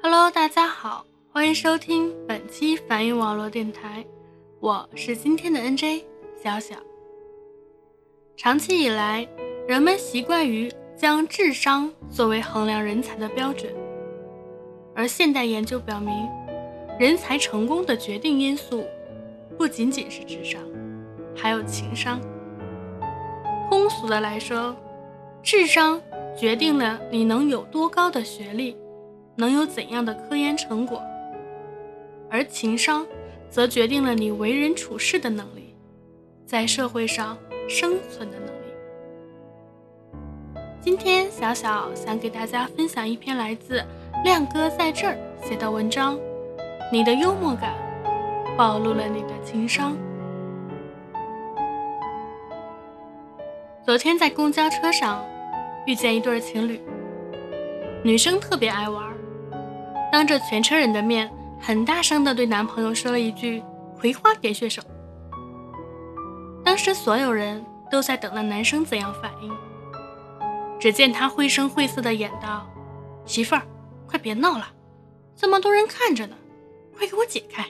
Hello，大家好，欢迎收听本期梵语网络电台，我是今天的 NJ 小小。长期以来，人们习惯于将智商作为衡量人才的标准，而现代研究表明，人才成功的决定因素不仅仅是智商，还有情商。通俗的来说，智商决定了你能有多高的学历。能有怎样的科研成果，而情商则决定了你为人处事的能力，在社会上生存的能力。今天小小想给大家分享一篇来自亮哥在这儿写的文章，你的幽默感暴露了你的情商。昨天在公交车上遇见一对情侣，女生特别爱玩。当着全车人的面，很大声地对男朋友说了一句“葵花点穴手”。当时所有人都在等那男生怎样反应。只见他绘声绘色地演道：“媳妇儿，快别闹了，这么多人看着呢，快给我解开！”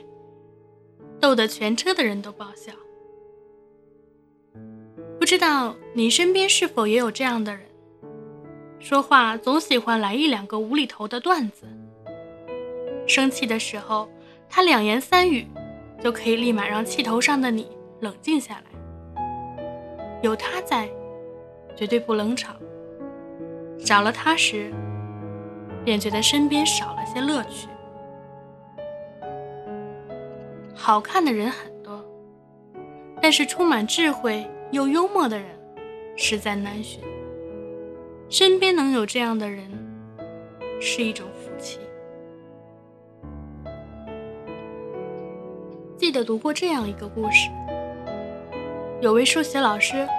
逗得全车的人都爆笑。不知道你身边是否也有这样的人，说话总喜欢来一两个无厘头的段子。生气的时候，他两言三语就可以立马让气头上的你冷静下来。有他在，绝对不冷场。少了他时，便觉得身边少了些乐趣。好看的人很多，但是充满智慧又幽默的人实在难寻。身边能有这样的人，是一种福气。记得读过这样一个故事：有位数学老师，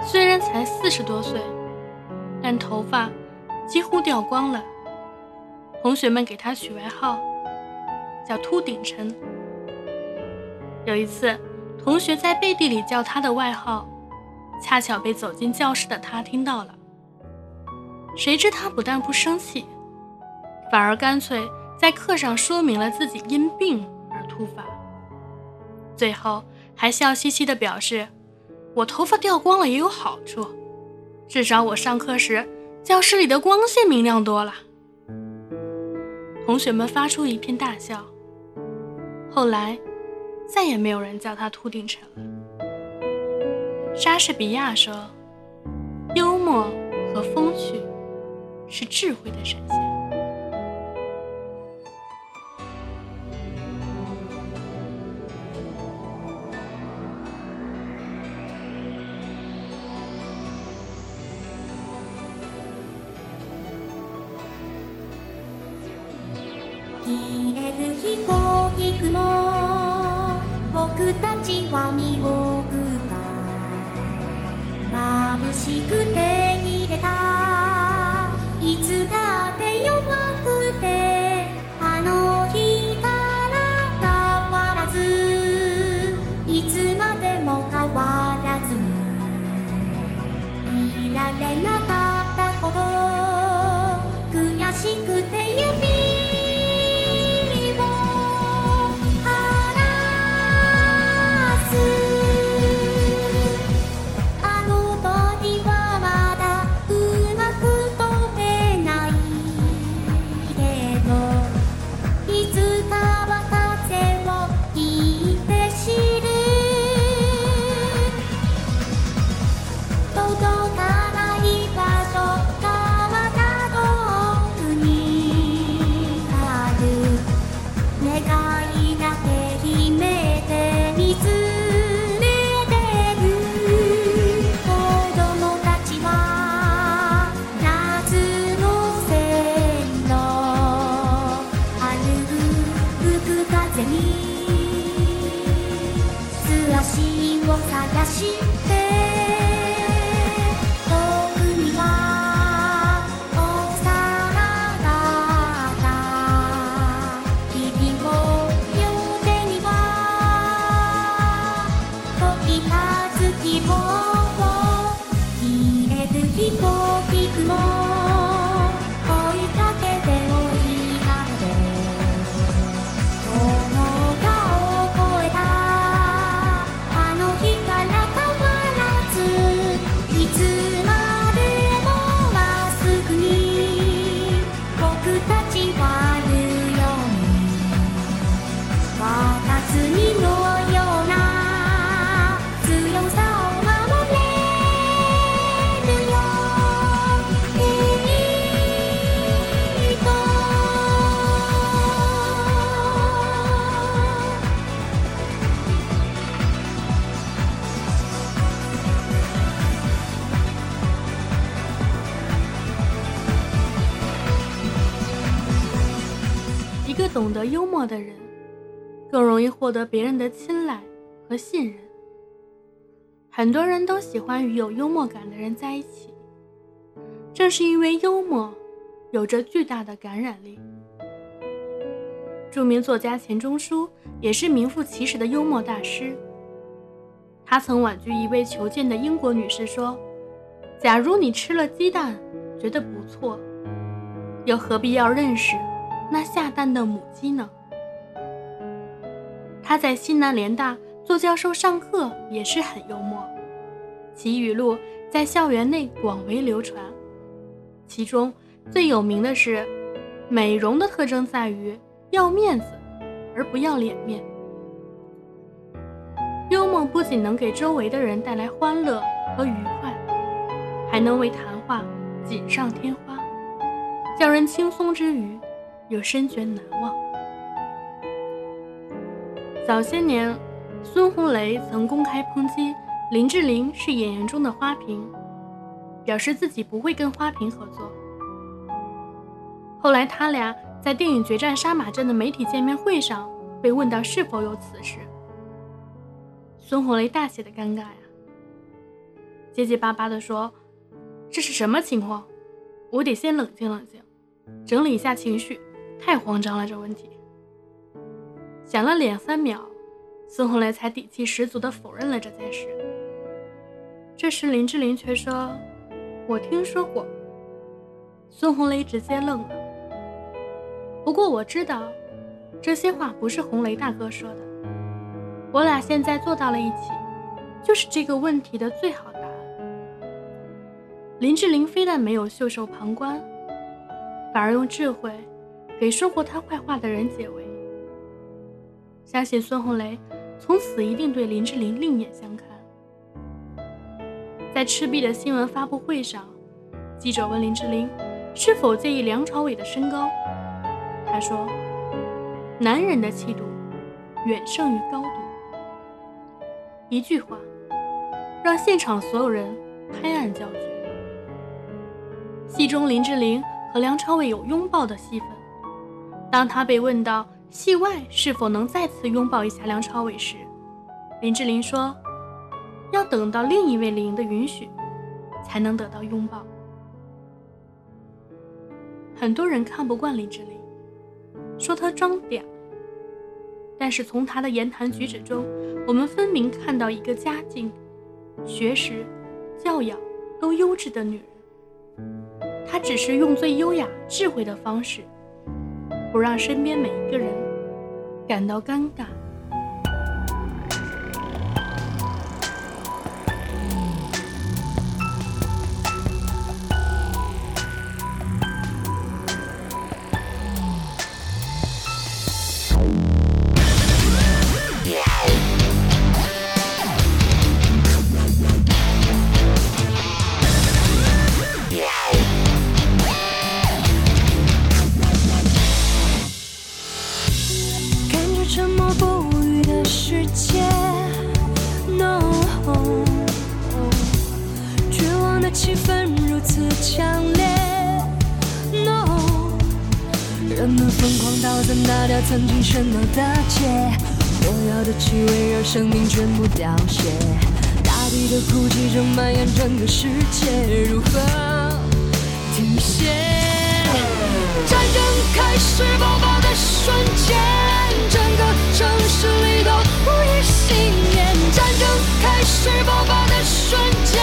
虽然才四十多岁，但头发几乎掉光了。同学们给他取外号，叫“秃顶陈”。有一次，同学在背地里叫他的外号，恰巧被走进教室的他听到了。谁知他不但不生气，反而干脆在课上说明了自己因病而秃发。最后还笑嘻嘻地表示：“我头发掉光了也有好处，至少我上课时教室里的光线明亮多了。”同学们发出一片大笑。后来，再也没有人叫他秃顶陈了。莎士比亚说：“幽默和风趣是智慧的闪现。”見える飛行機雲僕たちは見送った。眩しくて逃げた。懂得幽默的人，更容易获得别人的青睐和信任。很多人都喜欢与有幽默感的人在一起，正是因为幽默有着巨大的感染力。著名作家钱钟书也是名副其实的幽默大师。他曾婉拒一位求见的英国女士说：“假如你吃了鸡蛋，觉得不错，又何必要认识那下蛋的母鸡呢？”他在西南联大做教授上课也是很幽默，其语录在校园内广为流传。其中最有名的是：“美容的特征在于。”要面子，而不要脸面。幽默不仅能给周围的人带来欢乐和愉快，还能为谈话锦上添花，叫人轻松之余又深觉难忘。早些年，孙红雷曾公开抨击林志玲是演员中的花瓶，表示自己不会跟花瓶合作。后来他俩。在电影《决战杀马镇》的媒体见面会上，被问到是否有此事，孙红雷大写的尴尬呀，结结巴巴地说：“这是什么情况？我得先冷静冷静，整理一下情绪，太慌张了这问题。”想了两三秒，孙红雷才底气十足地否认了这件事。这时林志玲却说：“我听说过。”孙红雷直接愣了。不过我知道，这些话不是红雷大哥说的。我俩现在坐到了一起，就是这个问题的最好答案。林志玲非但没有袖手旁观，反而用智慧给说过他坏话的人解围。相信孙红雷从此一定对林志玲另眼相看。在赤壁的新闻发布会上，记者问林志玲是否介意梁朝伟的身高。他说：“男人的气度远胜于高度。”一句话，让现场所有人拍案叫绝。戏中林志玲和梁朝伟有拥抱的戏份，当他被问到戏外是否能再次拥抱一下梁朝伟时，林志玲说：“要等到另一位林的允许，才能得到拥抱。”很多人看不惯林志玲。说她装嗲，但是从她的言谈举止中，我们分明看到一个家境、学识、教养都优质的女人。她只是用最优雅、智慧的方式，不让身边每一个人感到尴尬。气味让生命全部凋谢。大地的哭泣正蔓延整个世界，如何停歇？战争开始爆发的瞬间，整个城市里都无一幸免。战争开始爆发的瞬间，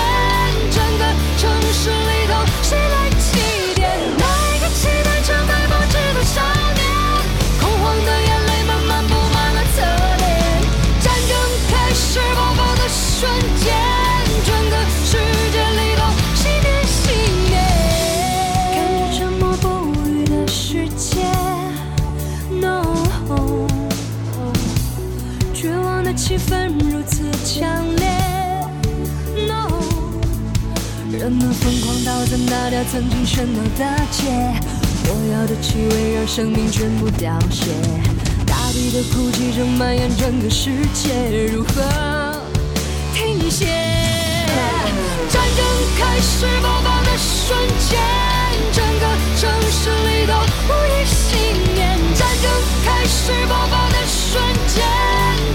怎么疯狂到怎打掉曾经喧闹的街？火药的气味让生命全部凋谢，大地的哭泣正蔓延整个世界，如何停歇？战争开始爆发的瞬间，整个城市里都无一幸免。战争开始爆发的瞬间，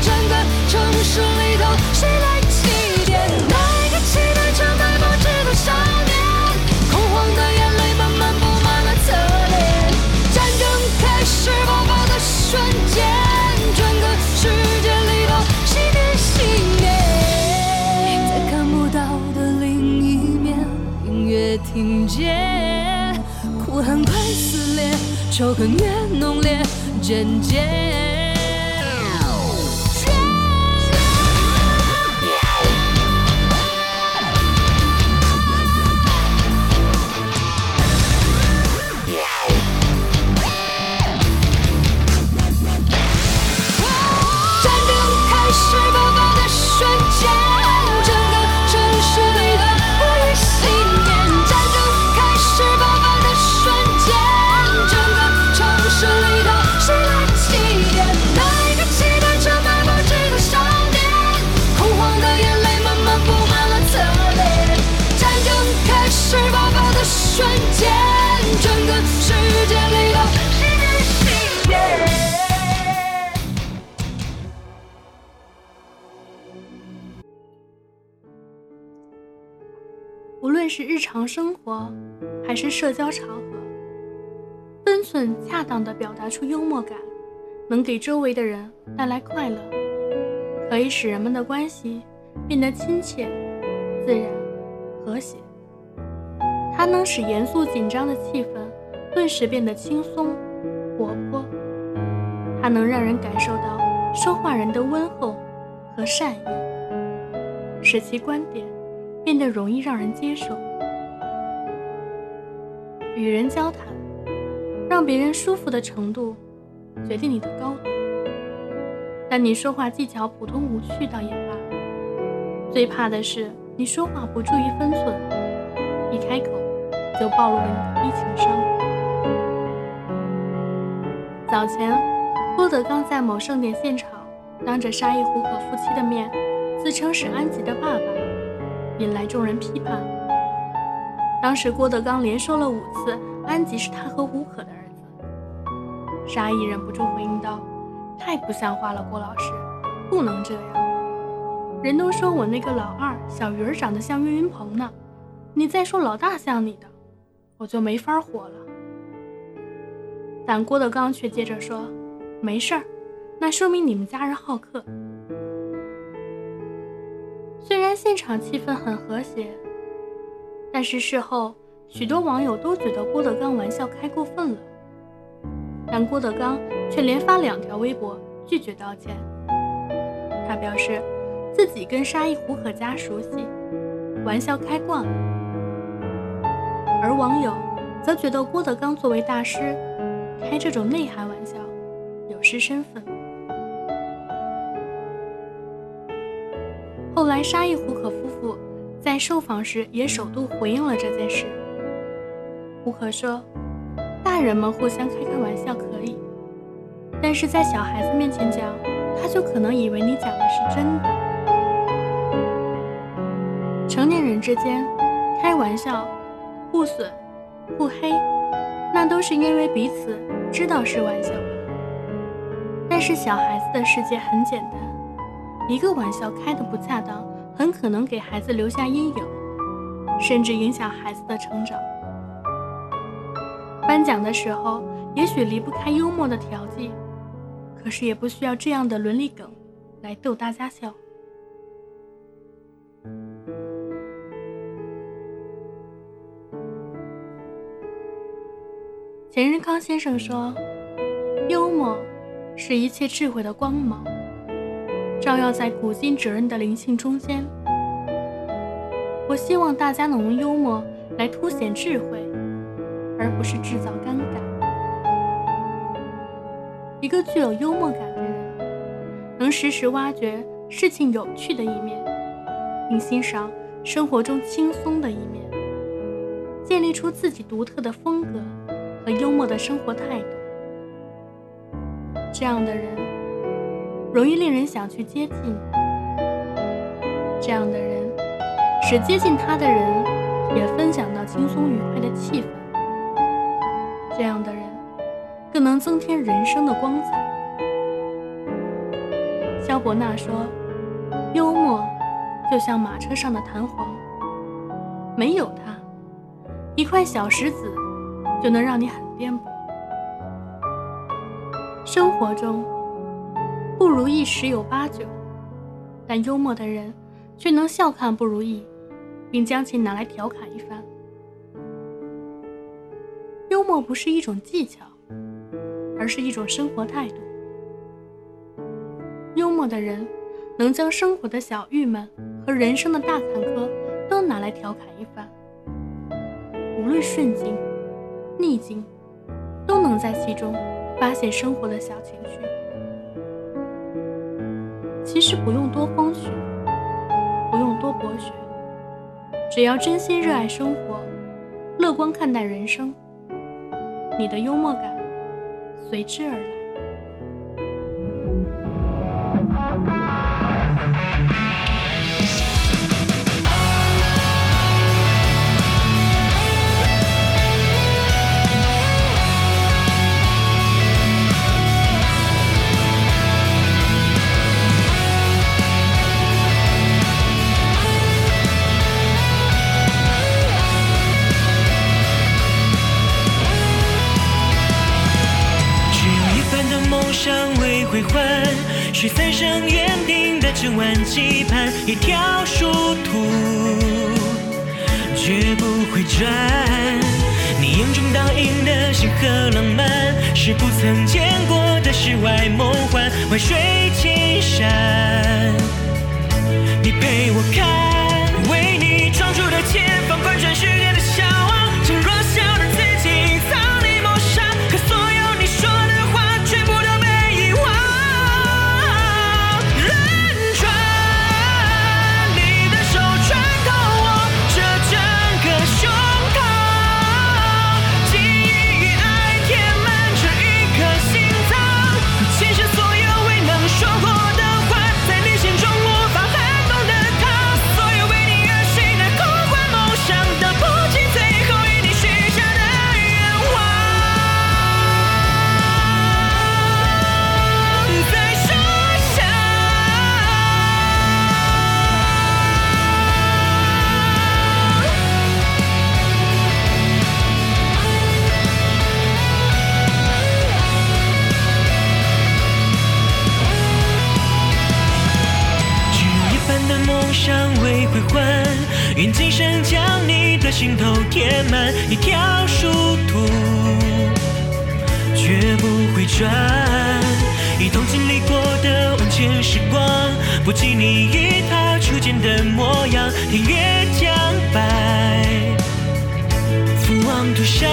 整个城市里头谁来祭奠？听见，苦恨快撕裂，仇恨越浓烈，渐渐。论是日常生活，还是社交场合，分寸恰当地表达出幽默感，能给周围的人带来快乐，可以使人们的关系变得亲切、自然、和谐。它能使严肃紧张的气氛顿时变得轻松、活泼。它能让人感受到说话人的温厚和善意，使其观点。变得容易让人接受。与人交谈，让别人舒服的程度，决定你的高度。但你说话技巧普通无趣倒也罢，最怕的是你说话不注意分寸，一开口就暴露了你的低情商。早前，郭德纲在某盛典现场，当着沙溢胡可夫妻的面，自称是安吉的爸爸。引来众人批判。当时郭德纲连说了五次安吉是他和吴可的儿子，沙溢忍不住回应道：“太不像话了，郭老师，不能这样。人都说我那个老二小鱼儿长得像岳云鹏呢，你再说老大像你的，我就没法活了。”但郭德纲却接着说：“没事儿，那说明你们家人好客。”现场气氛很和谐，但是事后许多网友都觉得郭德纲玩笑开过分了。但郭德纲却连发两条微博拒绝道歉。他表示自己跟沙溢胡可家熟悉，玩笑开惯了。而网友则觉得郭德纲作为大师，开这种内涵玩笑有失身份。后来，沙溢胡可夫妇在受访时也首度回应了这件事。胡可说：“大人们互相开开玩笑可以，但是在小孩子面前讲，他就可能以为你讲的是真的。成年人之间开玩笑、互损、互黑，那都是因为彼此知道是玩笑。但是小孩子的世界很简单。”一个玩笑开得不恰当，很可能给孩子留下阴影，甚至影响孩子的成长。颁奖的时候，也许离不开幽默的调剂，可是也不需要这样的伦理梗来逗大家笑。钱仁康先生说：“幽默是一切智慧的光芒。”照耀在古今哲人的灵性中间。我希望大家能用幽默来凸显智慧，而不是制造尴尬。一个具有幽默感的人，能时时挖掘事情有趣的一面，并欣赏生活中轻松的一面，建立出自己独特的风格和幽默的生活态度。这样的人。容易令人想去接近，这样的人使接近他的人也分享到轻松愉快的气氛。这样的人更能增添人生的光彩。萧伯纳说：“幽默就像马车上的弹簧，没有它，一块小石子就能让你很颠簸。”生活中。不如意十有八九，但幽默的人却能笑看不如意，并将其拿来调侃一番。幽默不是一种技巧，而是一种生活态度。幽默的人能将生活的小郁闷和人生的大坎坷都拿来调侃一番，无论顺境、逆境，都能在其中发现生活的小情绪。其实不用多风学，不用多博学，只要真心热爱生活，乐观看待人生，你的幽默感随之而来。曾见过的世外愿今生将你的心头填满一条殊途，绝不回转。一同经历过的万千时光，不及你一踏初见的模样，天月将白，赴望涂山，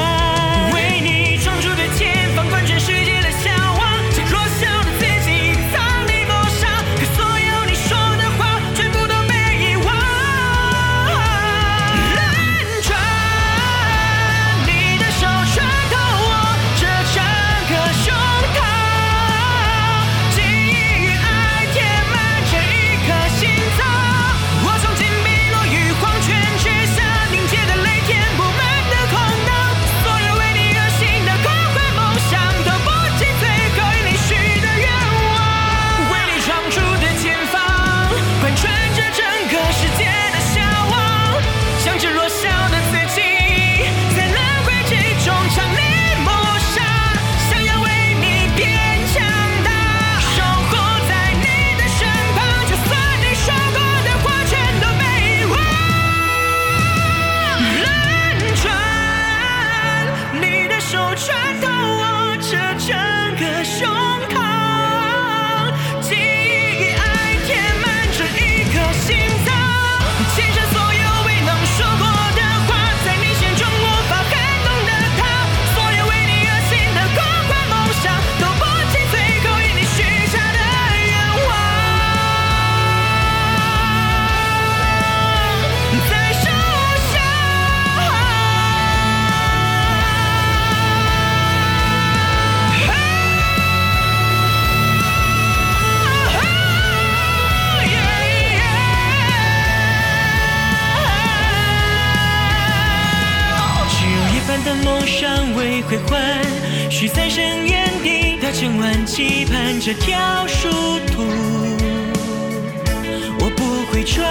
回转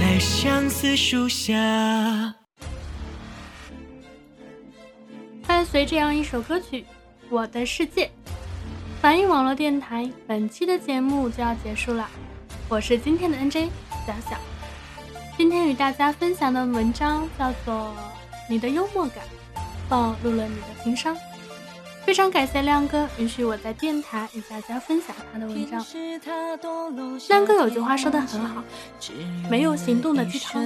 来相思树下。伴随这样一首歌曲《我的世界》，凡音网络电台本期的节目就要结束了。我是今天的 NJ 小小，今天与大家分享的文章叫做《你的幽默感暴露了你的情商。非常感谢亮哥允许我在电台与大家分享他的文章。亮哥有句话说的很好，没有行动的鸡汤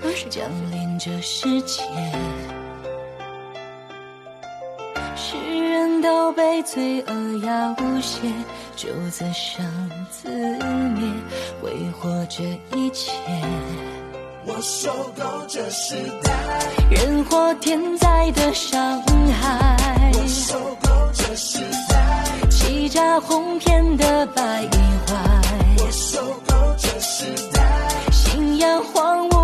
都是降临这世界。世人都被罪恶要挟，就自生自灭，挥霍这一切。我受够这时代，人祸天灾的伤害，我受够这时代，欺诈哄骗的败坏，我受够这时代，信仰荒芜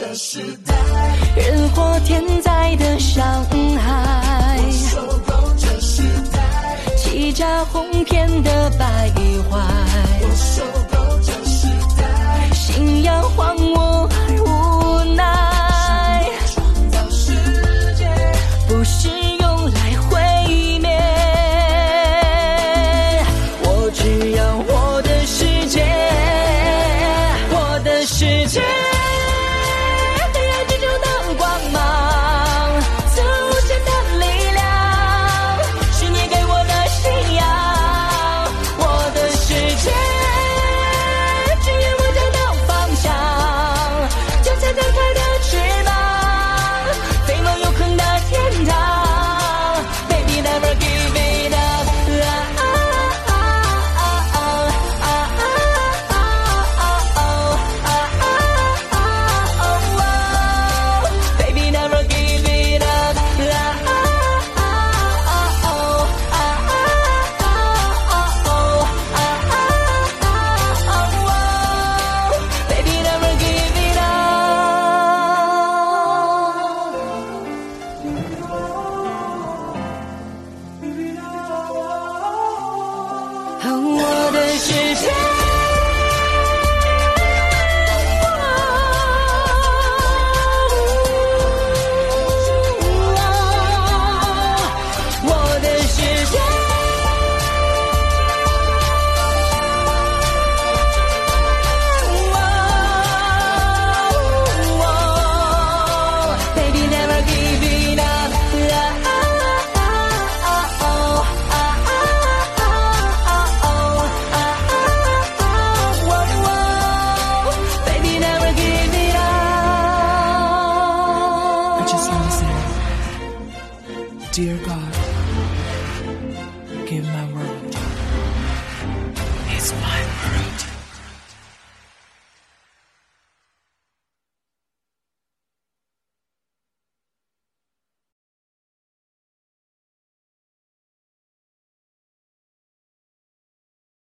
这时代，人祸天灾的伤害，受够这时代，欺诈哄骗的败坏，我受够这时代，信仰荒芜